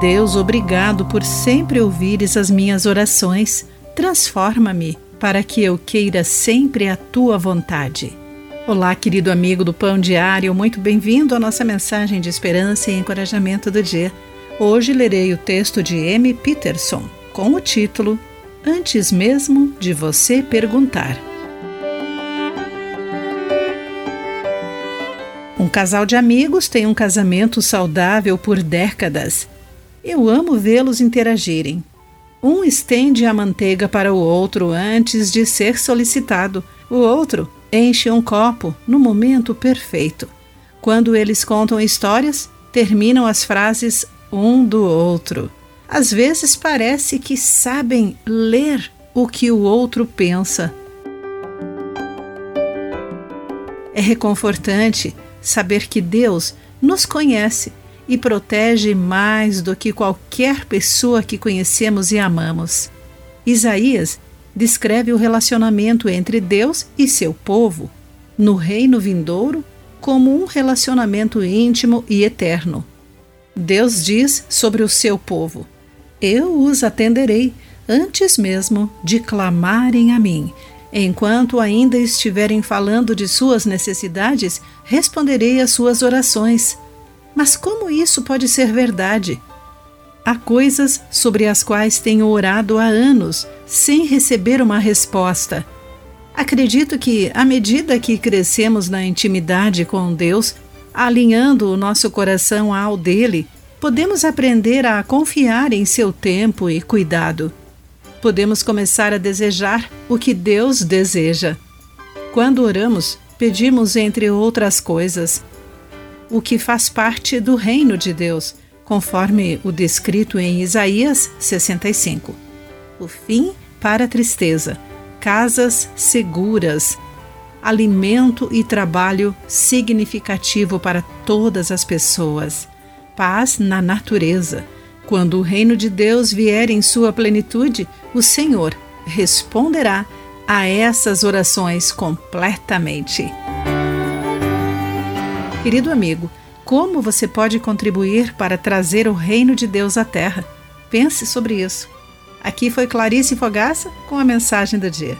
Deus, obrigado por sempre ouvires as minhas orações. Transforma-me para que eu queira sempre a tua vontade. Olá, querido amigo do Pão Diário, muito bem-vindo à nossa mensagem de esperança e encorajamento do dia. Hoje lerei o texto de M. Peterson com o título Antes mesmo de você perguntar. Um casal de amigos tem um casamento saudável por décadas. Eu amo vê-los interagirem. Um estende a manteiga para o outro antes de ser solicitado. O outro enche um copo no momento perfeito. Quando eles contam histórias, terminam as frases um do outro. Às vezes parece que sabem ler o que o outro pensa. É reconfortante saber que Deus nos conhece e protege mais do que qualquer pessoa que conhecemos e amamos. Isaías descreve o relacionamento entre Deus e seu povo, no reino vindouro, como um relacionamento íntimo e eterno. Deus diz sobre o seu povo: Eu os atenderei antes mesmo de clamarem a mim. Enquanto ainda estiverem falando de suas necessidades, responderei às suas orações. Mas como isso pode ser verdade? Há coisas sobre as quais tenho orado há anos, sem receber uma resposta. Acredito que, à medida que crescemos na intimidade com Deus, alinhando o nosso coração ao dele, podemos aprender a confiar em seu tempo e cuidado. Podemos começar a desejar o que Deus deseja. Quando oramos, pedimos, entre outras coisas, o que faz parte do reino de Deus, conforme o descrito em Isaías 65. O fim para a tristeza, casas seguras, alimento e trabalho significativo para todas as pessoas, paz na natureza. Quando o reino de Deus vier em sua plenitude, o Senhor responderá a essas orações completamente. Querido amigo, como você pode contribuir para trazer o reino de Deus à Terra? Pense sobre isso. Aqui foi Clarice Fogaça com a mensagem do dia.